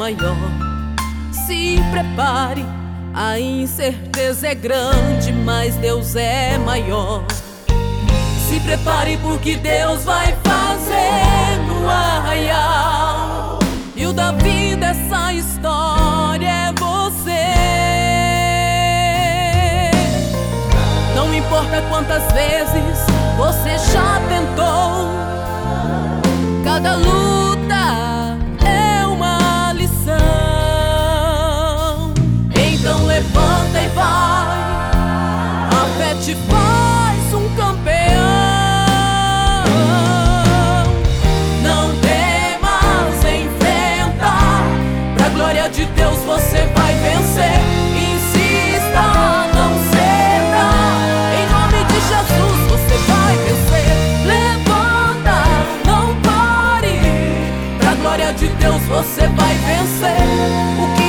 maior. Se prepare, a incerteza é grande, mas Deus é maior. Se prepare porque Deus vai fazer no arraial. E o Davi dessa história é você. Não importa quantas vezes você já tentou, cada luta você vai vencer.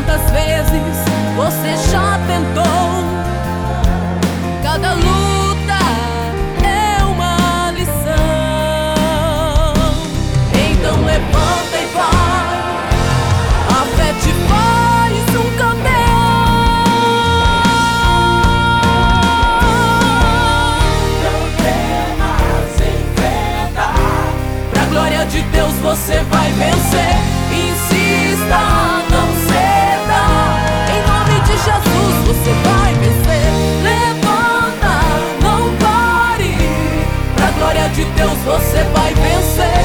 Quantas vezes você já tentou, cada luta é uma lição. Então levanta e vai. A fé te faz um campeão. Não temas, enfrenta. Pra glória de Deus você vai vencer. Insista, Jesus você vai vencer. Levanta, não pare. Pra glória de Deus você vai vencer.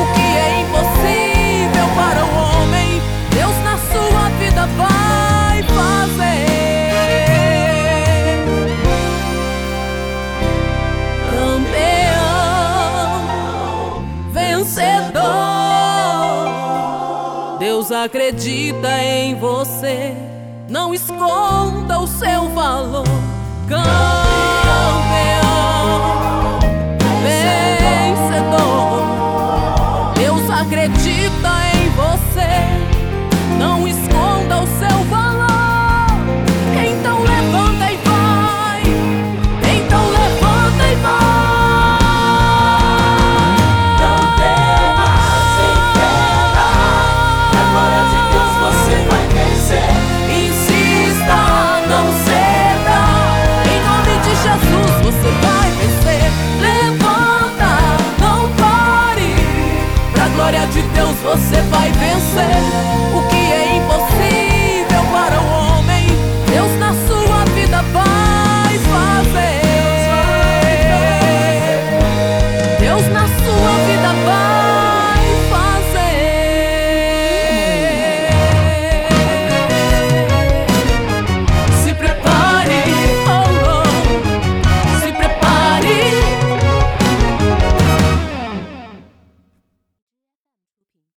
O que é impossível para o homem, Deus na sua vida vai fazer. Campeão, vencedor. Deus acredita em você. Não esconda o seu valor. você vai vencer.